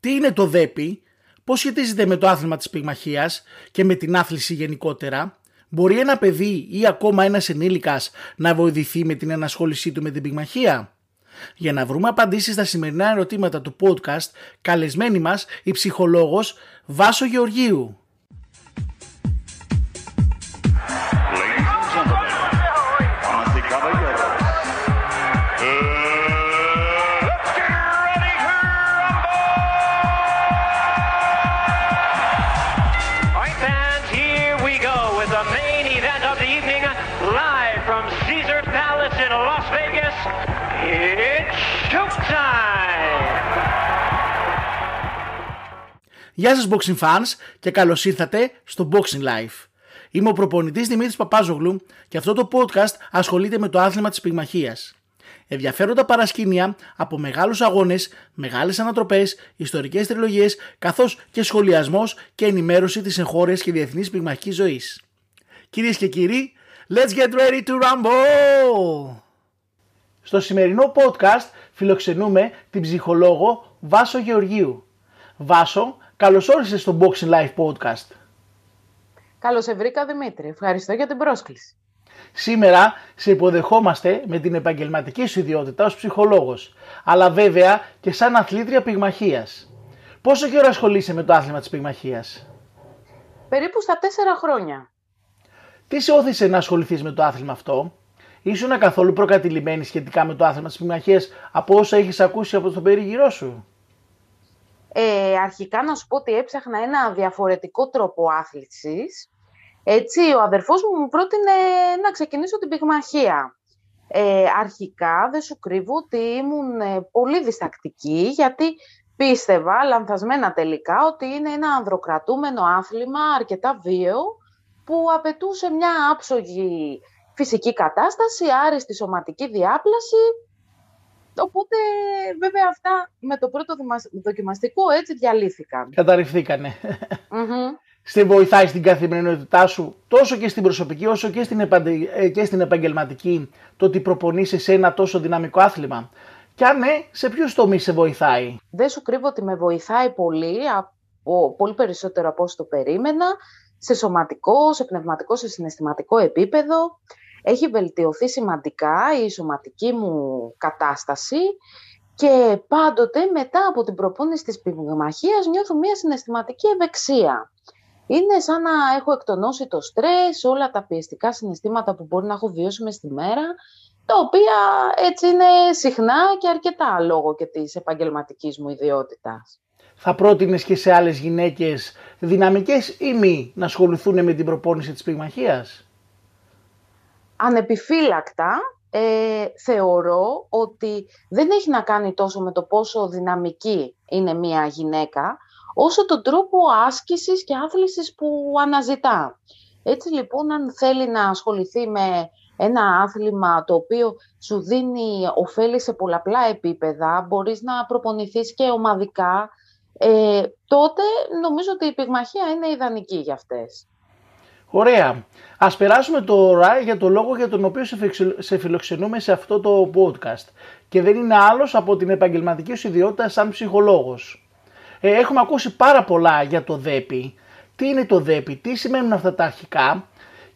Τι είναι το ΔΕΠΗ, πώς σχετίζεται με το άθλημα της πυγμαχίας και με την άθληση γενικότερα, μπορεί ένα παιδί ή ακόμα ένας ενήλικας να βοηθηθεί με την ενασχόλησή του με την πυγμαχία; Για να βρούμε απαντήσεις στα σημερινά ερωτήματα του podcast, καλεσμένη μας η ψυχολόγος Βάσο Γεωργίου. Γεια σας boxing fans και καλώς ήρθατε στο Boxing Life. Είμαι ο προπονητής Δημήτρης Παπάζογλου και αυτό το podcast ασχολείται με το άθλημα της πυγμαχίας. Ενδιαφέροντα παρασκήνια από μεγάλους αγώνες, μεγάλες ανατροπές, ιστορικές τριλογίες καθώς και σχολιασμός και ενημέρωση της εγχώριας και διεθνής πυγμαχικής ζωής. Κυρίες και κύριοι, let's get ready to rumble! Στο σημερινό podcast φιλοξενούμε την ψυχολόγο Βάσο Γεωργίου. Βάσο, καλώς όρισες στο Boxing Life Podcast. Καλώς σε βρήκα Δημήτρη. Ευχαριστώ για την πρόσκληση. Σήμερα σε υποδεχόμαστε με την επαγγελματική σου ιδιότητα ως ψυχολόγος, αλλά βέβαια και σαν αθλήτρια πυγμαχίας. Πόσο καιρό ασχολείσαι με το άθλημα της πυγμαχίας; Περίπου στα τέσσερα χρόνια. Τι σε όθησε να ασχοληθείς με το άθλημα αυτό; Ήσουν καθόλου προκατηλημένη σχετικά με το άθλημα της πυγμαχίας από όσα έχεις ακούσει από το περίγυρό σου; Ε, αρχικά να σου πω ότι έψαχνα ένα διαφορετικό τρόπο άθλησης. Έτσι, ο αδερφός μου μου πρότεινε να ξεκινήσω την πυγμαχία. Ε, αρχικά δεν σου κρύβω ότι ήμουν ε, πολύ διστακτική γιατί πίστευα λανθασμένα τελικά ότι είναι ένα ανδροκρατούμενο άθλημα αρκετά βίαιο που απαιτούσε μια άψογη φυσική κατάσταση, άριστη σωματική διάπλαση Οπότε, βέβαια, αυτά με το πρώτο δοκιμαστικό έτσι διαλύθηκαν. Καταρριφθήκανε. Mm-hmm. Σε βοηθάει στην καθημερινότητά σου τόσο και στην προσωπική όσο και στην, ε, και στην επαγγελματική το ότι προπονείσαι σε ένα τόσο δυναμικό άθλημα. Και αν ναι, σε ποιους τομείς σε βοηθάει; Δεν σου κρύβω ότι με βοηθάει πολύ, από, πολύ περισσότερο από όσο το περίμενα, σε σωματικό, σε πνευματικό, σε συναισθηματικό επίπεδο. Έχει βελτιωθεί σημαντικά η σωματική μου κατάσταση και πάντοτε μετά από την προπόνηση της πυγμαχίας νιώθω μια συναισθηματική ευεξία. Είναι σαν να έχω εκτονώσει το στρες, όλα τα πιεστικά συναισθήματα που μπορεί να έχω βιώσει μες στη μέρα, τα οποία έτσι είναι συχνά και αρκετά λόγω και της επαγγελματικής μου ιδιότητας. Θα πρότεινες και σε άλλες γυναίκες δυναμικές ή μη να ασχοληθούν με την προπόνηση της πυγμαχίας; Ανεπιφύλακτα ε, θεωρώ ότι δεν έχει να κάνει τόσο με το πόσο δυναμική είναι μία γυναίκα, όσο τον τρόπο άσκησης και άθλησης που αναζητά. Έτσι λοιπόν, αν θέλει να ασχοληθεί με ένα άθλημα το οποίο σου δίνει ωφέλη σε πολλαπλά επίπεδα, μπορείς να προπονηθείς και ομαδικά, ε, τότε νομίζω ότι η πυγμαχία είναι ιδανική για αυτές. Ωραία. Ας περάσουμε τώρα για το λόγο για τον οποίο σε φιλοξενούμε σε αυτό το podcast. Και δεν είναι άλλος από την επαγγελματική σου ιδιότητα σαν ψυχολόγος. Ε, έχουμε ακούσει πάρα πολλά για το ΔΕΠΗ. Τι είναι το ΔΕΠΗ, τι σημαίνουν αυτά τα αρχικά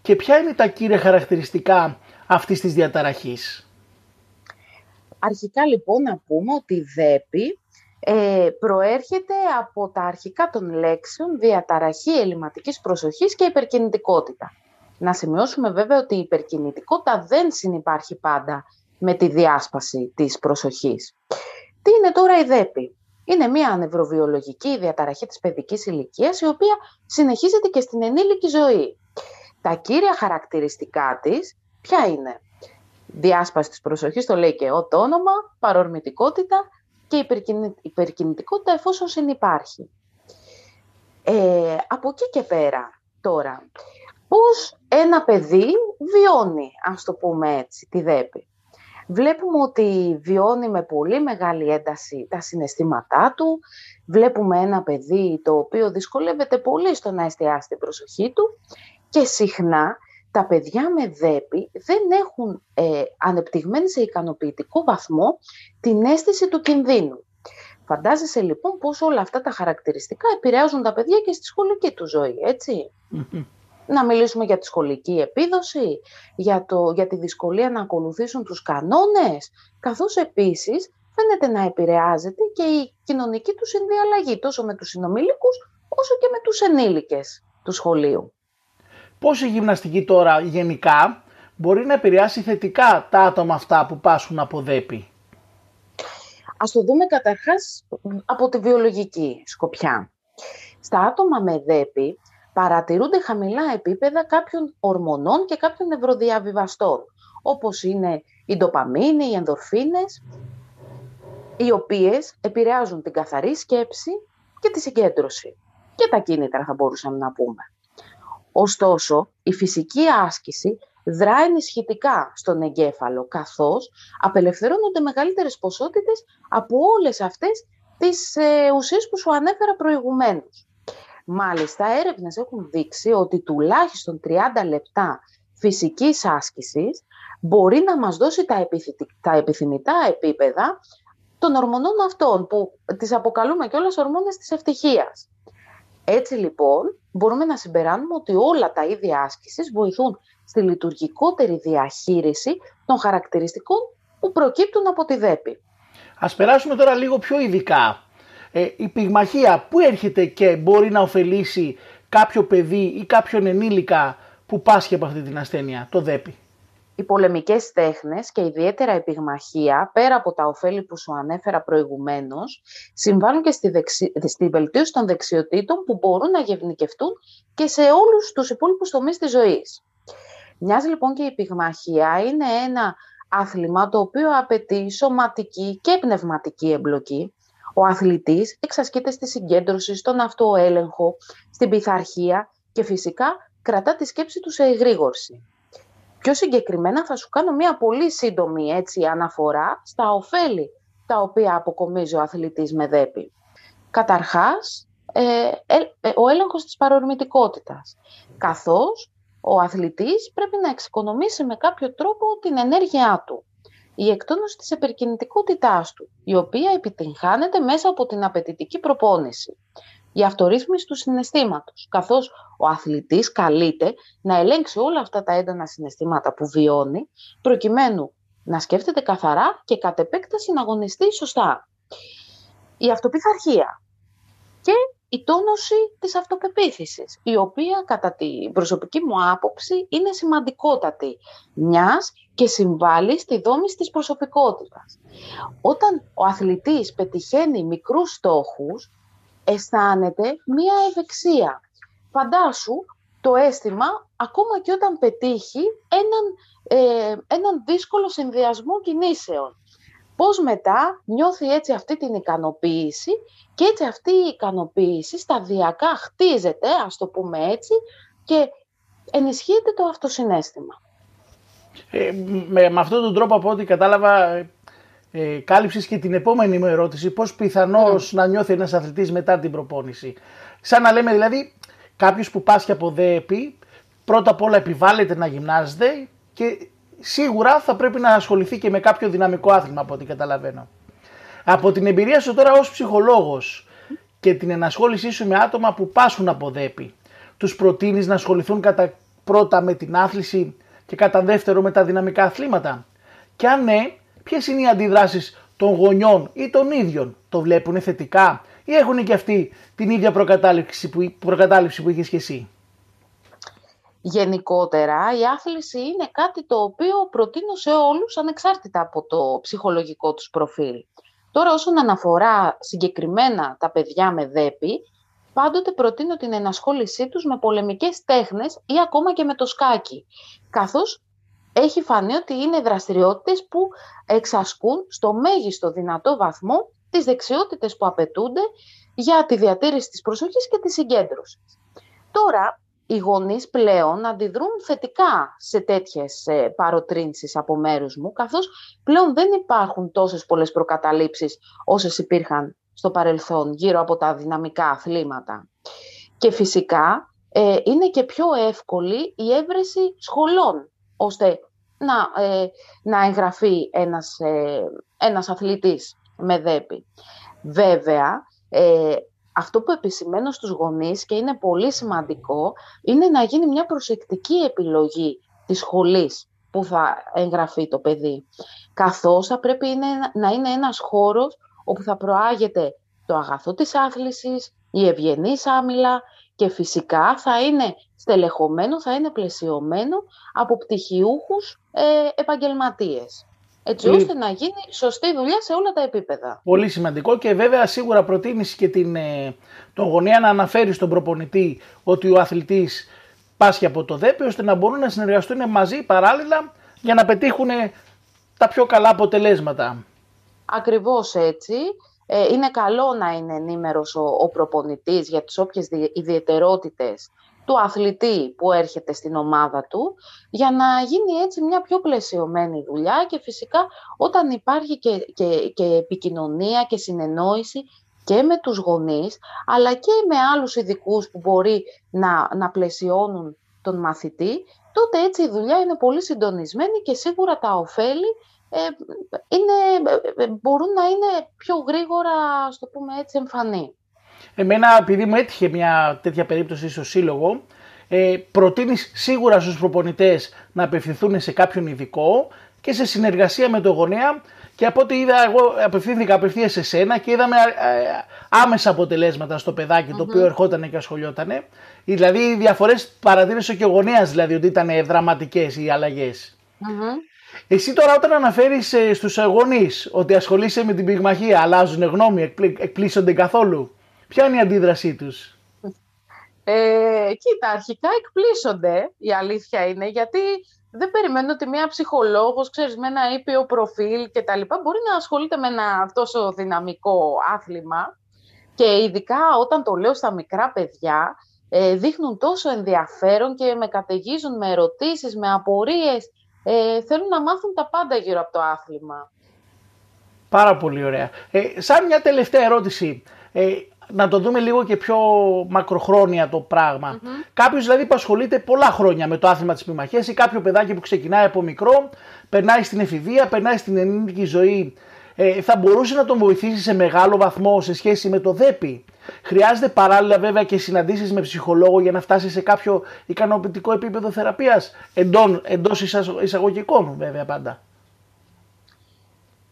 και ποια είναι τα κύρια χαρακτηριστικά αυτής της διαταραχής. Αρχικά λοιπόν να πούμε ότι η ΔΕΠΗ ε, προέρχεται από τα αρχικά των λέξεων διαταραχή ελληματικής προσοχής και υπερκινητικότητα. Να σημειώσουμε βέβαια ότι η υπερκινητικότητα δεν συνεπάρχει πάντα με τη διάσπαση της προσοχής. Τι είναι τώρα η ΔΕΠΗ; Είναι μια νευροβιολογική διαταραχή της παιδικής ηλικίας η οποία συνεχίζεται και στην ενήλικη ζωή. Τα κύρια χαρακτηριστικά της ποια είναι; Διάσπαση της προσοχής, το λέει και το όνομα, παρορμητικότητα, και υπερκινητικότητα εφόσον συνυπάρχει. Ε, από εκεί και πέρα τώρα, πώς ένα παιδί βιώνει, ας το πούμε έτσι, τη ΔΕΠΗ. Βλέπουμε ότι βιώνει με πολύ μεγάλη ένταση τα συναισθήματά του. Βλέπουμε ένα παιδί το οποίο δυσκολεύεται πολύ στο να εστιάσει την προσοχή του και συχνά τα παιδιά με ΔΕΠΗ δεν έχουν ε, ανεπτυγμένη σε ικανοποιητικό βαθμό την αίσθηση του κινδύνου. Φαντάζεσαι λοιπόν πώς όλα αυτά τα χαρακτηριστικά επηρεάζουν τα παιδιά και στη σχολική του ζωή, Να μιλήσουμε για τη σχολική επίδοση, για, το, για τη δυσκολία να ακολουθήσουν τους κανόνες, καθώς επίσης φαίνεται να επηρεάζεται και η κοινωνική του συνδιαλλαγή, τόσο με τους συνομήλικους, όσο και με τους ενήλικες του σχολείου. Πώς η γυμναστική τώρα γενικά μπορεί να επηρεάσει θετικά τα άτομα αυτά που πάσχουν από δέπη; Ας το δούμε καταρχάς από τη βιολογική σκοπιά. Στα άτομα με δέπη παρατηρούνται χαμηλά επίπεδα κάποιων ορμονών και κάποιων νευροδιαβιβαστών, όπως είναι η ντοπαμίνη, οι ενδορφίνες, οι οποίες επηρεάζουν την καθαρή σκέψη και τη συγκέντρωση. Και τα κίνητρα θα μπορούσαμε να πούμε. Ωστόσο, η φυσική άσκηση δρά ενισχυτικά στον εγκέφαλο, καθώς απελευθερώνονται μεγαλύτερες ποσότητες από όλες αυτές τις ε, ουσίες που σου ανέφερα προηγουμένως. Μάλιστα, έρευνες έχουν δείξει ότι τουλάχιστον 30 λεπτά φυσικής άσκησης μπορεί να μας δώσει τα, τα επιθυμητά επίπεδα των ορμονών αυτών, που τις αποκαλούμε και όλες ορμόνες της ευτυχίας. Έτσι λοιπόν, μπορούμε να συμπεράνουμε ότι όλα τα ίδια άσκησης βοηθούν στη λειτουργικότερη διαχείριση των χαρακτηριστικών που προκύπτουν από τη ΔΕΠΗ. Ας περάσουμε τώρα λίγο πιο ειδικά. Ε, η πυγμαχία που έρχεται και μπορεί να ωφελήσει κάποιο παιδί ή κάποιον ενήλικα που πάσχει από αυτή την ασθένεια, το ΔΕΠΗ; Οι πολεμικές τέχνες και ιδιαίτερα η πυγμαχία, πέρα από τα ωφέλη που σου ανέφερα προηγουμένως, συμβάλλουν και στη, δεξι... στη βελτίωση των δεξιοτήτων που μπορούν να γευνικευτούν και σε όλους τους υπόλοιπους τομείς της ζωής. Μοιάζει λοιπόν και η πυγμαχία είναι ένα άθλημα το οποίο απαιτεί σωματική και πνευματική εμπλοκή. Ο αθλητής εξασκείται στη συγκέντρωση, στον αυτοέλεγχο, στην πειθαρχία και φυσικά κρατά τη σκέψη του σε εγρήγορση. Πιο συγκεκριμένα θα σου κάνω μια πολύ σύντομη έτσι, αναφορά στα ωφέλη τα οποία αποκομίζει ο αθλητής με δέπη. Καταρχάς, ε, ε, ε ο έλεγχος της παρορμητικότητας, καθώς ο αθλητής πρέπει να εξοικονομήσει με κάποιο τρόπο την ενέργειά του. Η εκτόνωση της επερκινητικότητάς του, η οποία επιτυγχάνεται μέσα από την απαιτητική προπόνηση. Η αυτορύθμιση του συναισθήματος, καθώς ο αθλητής καλείται να ελέγξει όλα αυτά τα έντονα συναισθήματα που βιώνει, προκειμένου να σκέφτεται καθαρά και κατ' επέκταση να αγωνιστεί σωστά. Η αυτοπιθαρχία και η τόνωση της αυτοπεποίθησης, η οποία κατά την προσωπική μου άποψη είναι σημαντικότατη, μιας και συμβάλλει στη δόμηση της προσωπικότητας. Όταν ο αθλητής πετυχαίνει μικρούς στόχους, αισθάνεται μία ευεξία. Φαντάσου το αίσθημα, ακόμα και όταν πετύχει έναν, ε, έναν δύσκολο συνδυασμό κινήσεων πώς μετά νιώθει έτσι αυτή την ικανοποίηση και έτσι αυτή η ικανοποίηση σταδιακά χτίζεται, ας το πούμε έτσι, και ενισχύεται το αυτοσυναίσθημα. Ε, με, με αυτόν τον τρόπο από ό,τι κατάλαβα ε, κάλυψες και την επόμενη μου ερώτηση, πώς πιθανώς ναι. να νιώθει ένας αθλητής μετά την προπόνηση. Σαν να λέμε δηλαδή κάποιος που πάσχει από ΔΕΠΗ, πρώτα απ' όλα επιβάλλεται να γυμνάζεται και σίγουρα θα πρέπει να ασχοληθεί και με κάποιο δυναμικό άθλημα από ό,τι καταλαβαίνω. Από την εμπειρία σου τώρα ως ψυχολόγος και την ενασχόλησή σου με άτομα που πάσχουν από δέπη, τους προτείνεις να ασχοληθούν κατά πρώτα με την άθληση και κατά δεύτερο με τα δυναμικά αθλήματα; Και αν ναι, ποιες είναι οι αντιδράσεις των γονιών ή των ίδιων, το βλέπουν θετικά ή έχουν και αυτοί την ίδια προκατάληψη που, προκατάληψη που είχες και εσύ; Γενικότερα, η άθληση είναι κάτι το οποίο προτείνω σε όλους ανεξάρτητα από το ψυχολογικό τους προφίλ. Τώρα, όσον αναφορά συγκεκριμένα τα παιδιά με δέπη, πάντοτε προτείνω την ενασχόλησή τους με πολεμικές τέχνες ή ακόμα και με το σκάκι, καθώς έχει φανεί ότι είναι δραστηριότητες που εξασκούν στο μέγιστο δυνατό βαθμό τις δεξιότητες που απαιτούνται για τη διατήρηση της προσοχής και της συγκέντρωσης. Τώρα, οι γονείς πλέον αντιδρούν θετικά σε τέτοιες ε, παροτρύνσεις από μέρους μου, καθώς πλέον δεν υπάρχουν τόσες πολλές προκαταλήψεις όσες υπήρχαν στο παρελθόν γύρω από τα δυναμικά αθλήματα. Και φυσικά ε, είναι και πιο εύκολη η έβρεση σχολών, ώστε να, ε, να εγγραφεί ένας, ε, ένας αθλητής με δέπη. Βέβαια, ε, αυτό που επισημαίνω στους γονείς και είναι πολύ σημαντικό είναι να γίνει μια προσεκτική επιλογή της σχολής που θα εγγραφεί το παιδί. Καθώς θα πρέπει είναι, να είναι ένας χώρος όπου θα προάγεται το αγαθό της άθλησης, η ευγενής άμυλα και φυσικά θα είναι στελεχωμένο, θα είναι πλαισιωμένο από πτυχιούχους ε, επαγγελματίες. Έτσι ώστε να γίνει σωστή δουλειά σε όλα τα επίπεδα. Πολύ σημαντικό και βέβαια σίγουρα προτείνεις και την, ε, τον γονέα να αναφέρει στον προπονητή ότι ο αθλητής πάσχει από το ΔΕΠΗ ώστε να μπορούν να συνεργαστούν μαζί παράλληλα για να πετύχουν τα πιο καλά αποτελέσματα. Ακριβώς έτσι. Ε, είναι καλό να είναι ενήμερος ο, ο προπονητής για τις όποιες ιδιαιτερότητες του αθλητή που έρχεται στην ομάδα του για να γίνει έτσι μια πιο πλαισιωμένη δουλειά και φυσικά όταν υπάρχει και, και, και επικοινωνία και συνεννόηση και με τους γονείς αλλά και με άλλους ειδικούς που μπορεί να, να πλαισιώνουν τον μαθητή τότε έτσι η δουλειά είναι πολύ συντονισμένη και σίγουρα τα ωφέλη ε, είναι, ε, ε, μπορούν να είναι πιο γρήγορα, το πούμε έτσι, εμφανή. Εμένα, επειδή μου έτυχε μια τέτοια περίπτωση στο σύλλογο, ε, προτείνεις σίγουρα στους προπονητές να απευθυνθούν σε κάποιον ειδικό και σε συνεργασία με το γονέα και από ό,τι είδα εγώ απευθύνθηκα απευθείας σε σένα και είδαμε άμεσα αποτελέσματα στο παιδακι το οποίο ερχόταν και ασχολιόταν. Δηλαδή οι διαφορές παρατήρησε και ο γονέας δηλαδή ότι ήταν δραματικές οι αλλαγες Εσύ τώρα όταν αναφέρεις ε, στους γονείς ότι ασχολείσαι με την πυγμαχία αλλάζουν γνώμη, εκπλήσονται καθόλου; Ποια είναι η αντίδρασή τους; Ε, κοίτα, αρχικά εκπλήσονται, η αλήθεια είναι, γιατί δεν περιμένω ότι μια ψυχολόγος, ξέρεις, με ένα ήπιο προφίλ και τα λοιπά, μπορεί να ασχολείται με ένα τόσο δυναμικό άθλημα και ειδικά όταν το λέω στα μικρά παιδιά, ε, δείχνουν τόσο ενδιαφέρον και με καταιγίζουν με ερωτήσεις, με απορίες, ε, θέλουν να μάθουν τα πάντα γύρω από το άθλημα. Πάρα πολύ ωραία. Ε, σαν μια τελευταία ερώτηση, ε, να το δούμε λίγο και πιο μακροχρόνια το πράγμα. Mm-hmm. Κάποιος δηλαδή που ασχολείται πολλά χρόνια με το άθλημα της πυμαχίας ή κάποιο παιδάκι που ξεκινάει από μικρό, περνάει στην εφηβεία, περνάει στην ενήλικη ζωή, ε, θα μπορούσε να τον βοηθήσει σε μεγάλο βαθμό σε σχέση με το ΔΕΠΗ; Χρειάζεται παράλληλα βέβαια και συναντήσεις με ψυχολόγο για να φτάσει σε κάποιο ικανοποιητικό επίπεδο θεραπείας εντός εισαγωγικών βέβαια πάντα.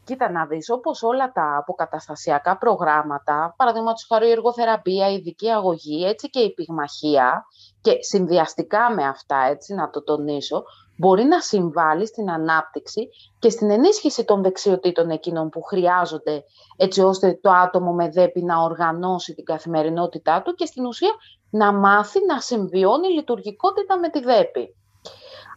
Κοίτα να δεις, όπως όλα τα αποκαταστασιακά προγράμματα, παραδείγματος χάρη εργοθεραπεία, ειδική αγωγή, έτσι και η πυγμαχία, και συνδυαστικά με αυτά, έτσι να το τονίσω, μπορεί να συμβάλλει στην ανάπτυξη και στην ενίσχυση των δεξιοτήτων εκείνων που χρειάζονται έτσι ώστε το άτομο με δέπη να οργανώσει την καθημερινότητά του και στην ουσία να μάθει να συμβιώνει λειτουργικότητα με τη δέπη.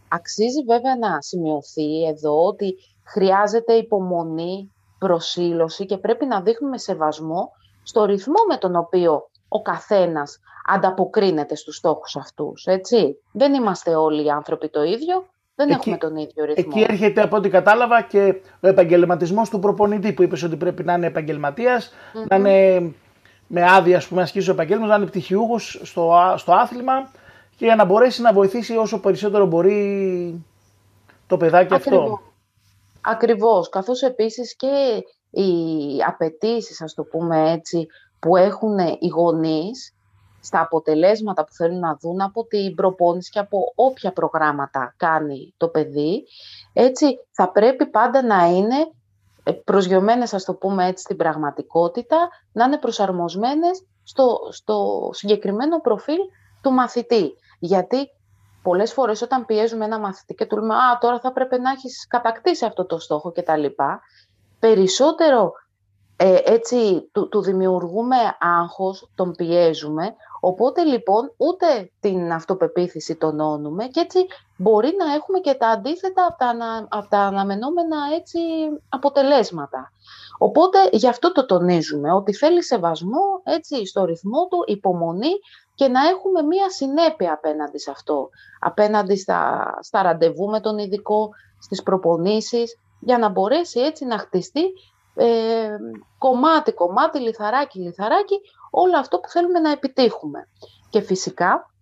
Αξίζει βέβαια να σημειωθεί εδώ ότι χρειάζεται υπομονή, προσήλωση και πρέπει να δείχνουμε σεβασμό στο ρυθμό με τον οποίο ο καθένας ανταποκρίνεται στους στόχους αυτούς, έτσι. Δεν είμαστε όλοι οι άνθρωποι το ίδιο, δεν έχουμε τον ίδιο ρυθμό. Εκεί έρχεται από ό,τι κατάλαβα και ο επαγγελματισμός του προπονητή που είπες ότι πρέπει να είναι να είναι με άδεια ας πούμε ασκήσει ο επαγγέλματος, να είναι πτυχιούχος στο, στο άθλημα και για να μπορέσει να βοηθήσει όσο περισσότερο μπορεί το παιδάκι αυτό. Ακριβώς, καθώς επίσης και οι απαιτήσεις, ας το πούμε έτσι, που έχουν οι γονείς στα αποτελέσματα που θέλουν να δουν από την προπόνηση και από όποια προγράμματα κάνει το παιδί, έτσι θα πρέπει πάντα να είναι προσγειωμένες, ας το πούμε έτσι, στην πραγματικότητα, να είναι προσαρμοσμένες στο, στο συγκεκριμένο προφίλ του μαθητή. Γιατί πολλές φορές όταν πιέζουμε ένα μαθητή και του λέμε «Α, τώρα θα πρέπει να έχεις κατακτήσει αυτό το στόχο» κτλ. Περισσότερο ε, έτσι του, του δημιουργούμε άγχος, τον πιέζουμε, οπότε λοιπόν ούτε την αυτοπεποίθηση τονώνουμε και έτσι μπορεί να έχουμε και τα αντίθετα από τα, από τα αναμενόμενα έτσι αποτελέσματα. Οπότε γι' αυτό το τονίζουμε, ότι θέλει σεβασμό έτσι, στο ρυθμό του, υπομονή και να έχουμε μία συνέπεια απέναντι σε αυτό. Απέναντι στα, στα ραντεβού με τον ειδικό, στις προπονήσεις, για να μπορέσει έτσι να χτιστεί ε, κομμάτι, κομμάτι, λιθαράκι, λιθαράκι, όλο αυτό που θέλουμε να επιτύχουμε. Και φυσικά,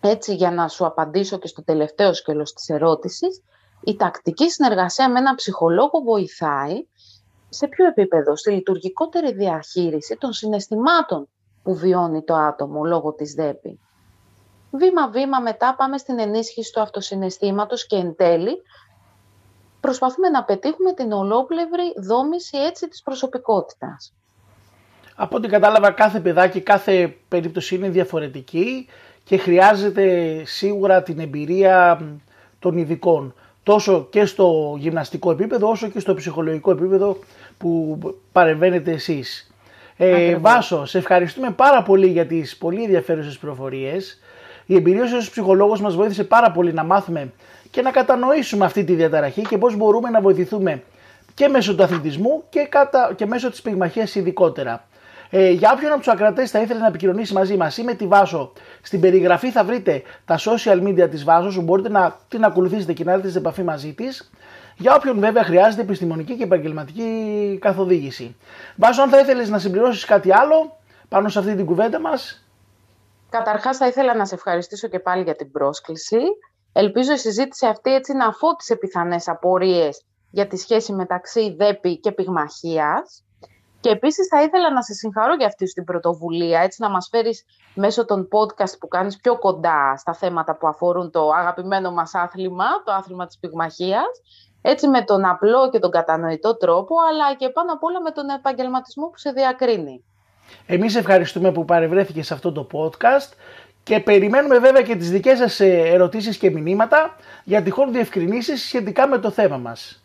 έτσι για να σου απαντήσω και στο τελευταίο σκέλος της ερώτησης, η τακτική συνεργασία με έναν ψυχολόγο βοηθάει σε ποιο επίπεδο, στη λειτουργικότερη διαχείριση των συναισθημάτων που βιώνει το άτομο λόγω της ΔΕΠΗ. Βήμα-βήμα μετά πάμε στην ενίσχυση του αυτοσυναισθήματος και εν τέλει προσπαθούμε να πετύχουμε την ολόπλευρη δόμηση έτσι της προσωπικότητας. Από ό,τι κατάλαβα κάθε παιδάκι, κάθε περίπτωση είναι διαφορετική και χρειάζεται σίγουρα την εμπειρία των ειδικών τόσο και στο γυμναστικό επίπεδο όσο και στο ψυχολογικό επίπεδο που παρεμβαίνετε εσείς. Ε, Βάσο, σε ευχαριστούμε πάρα πολύ για τις πολύ ενδιαφέρουσες προφορίες. Η εμπειρία σου ως ψυχολόγος μας βοήθησε πάρα πολύ να μάθουμε και να κατανοήσουμε αυτή τη διαταραχή και πώς μπορούμε να βοηθηθούμε και μέσω του αθλητισμού και, κατα... και μέσω της πυγμαχίας ειδικότερα. Ε, για όποιον από τους ακρατές θα ήθελε να επικοινωνήσει μαζί μας ή με τη Βάσο, στην περιγραφή θα βρείτε τα social media της Βάσος, που μπορείτε να την ακολουθήσετε και να έρθετε σε επαφή μαζί της. Για όποιον βέβαια χρειάζεται επιστημονική και επαγγελματική καθοδήγηση. Βάσο, αν θα ήθελες να συμπληρώσεις κάτι άλλο πάνω σε αυτή την κουβέντα μας. Καταρχάς, θα ήθελα να σε ευχαριστήσω και πάλι για την πρόσκληση. Ελπίζω η συζήτηση αυτή έτσι να φώτισε πιθανέ απορίες για τη σχέση μεταξύ ΔΕΠΗ και πυγμαχίας και επίσης θα ήθελα να σε συγχαρώ για αυτή την πρωτοβουλία, έτσι να μας φέρεις μέσω των podcast που κάνεις πιο κοντά στα θέματα που αφορούν το αγαπημένο μας άθλημα, το άθλημα της πυγμαχίας, έτσι με τον απλό και τον κατανοητό τρόπο, αλλά και πάνω απ' όλα με τον επαγγελματισμό που σε διακρίνει. Εμείς ευχαριστούμε που παρευρέθηκες σε αυτό το podcast και περιμένουμε βέβαια και τις δικές σας ε, ερωτήσεις και μηνύματα για τυχόν διευκρινήσεις σχετικά με το θέμα μας.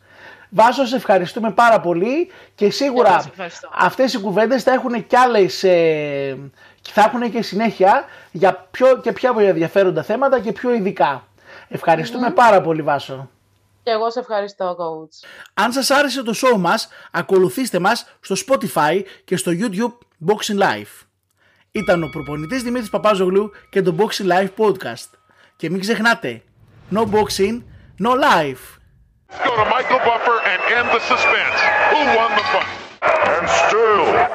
Βάσο, σε ευχαριστούμε πάρα πολύ και σίγουρα αυτές οι κουβέντες θα έχουν και άλλες, ε, θα έχουν και συνέχεια για πιο και πιο ενδιαφέροντα θέματα και πιο ειδικά. Ευχαριστούμε πάρα πολύ Βάσο. Και εγώ σε ευχαριστώ, coach. Αν σας άρεσε το show μας, ακολουθήστε μας στο Spotify και στο YouTube Boxing Life. Ήταν ο προπονητής Δημήτρης Παπάζογλου και το Boxing Life Podcast. Και μην ξεχνάτε, no boxing, no life. Go to Michael Buffer and end the suspense. Who won the fight? And still.